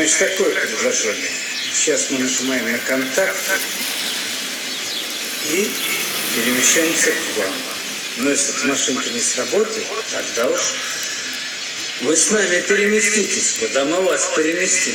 Значит, такое предложение. Сейчас мы нажимаем на контакт и перемещаемся к вам. Но если эта машинка не сработает, тогда уж вы с нами переместитесь, куда мы вас переместим.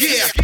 Yeah.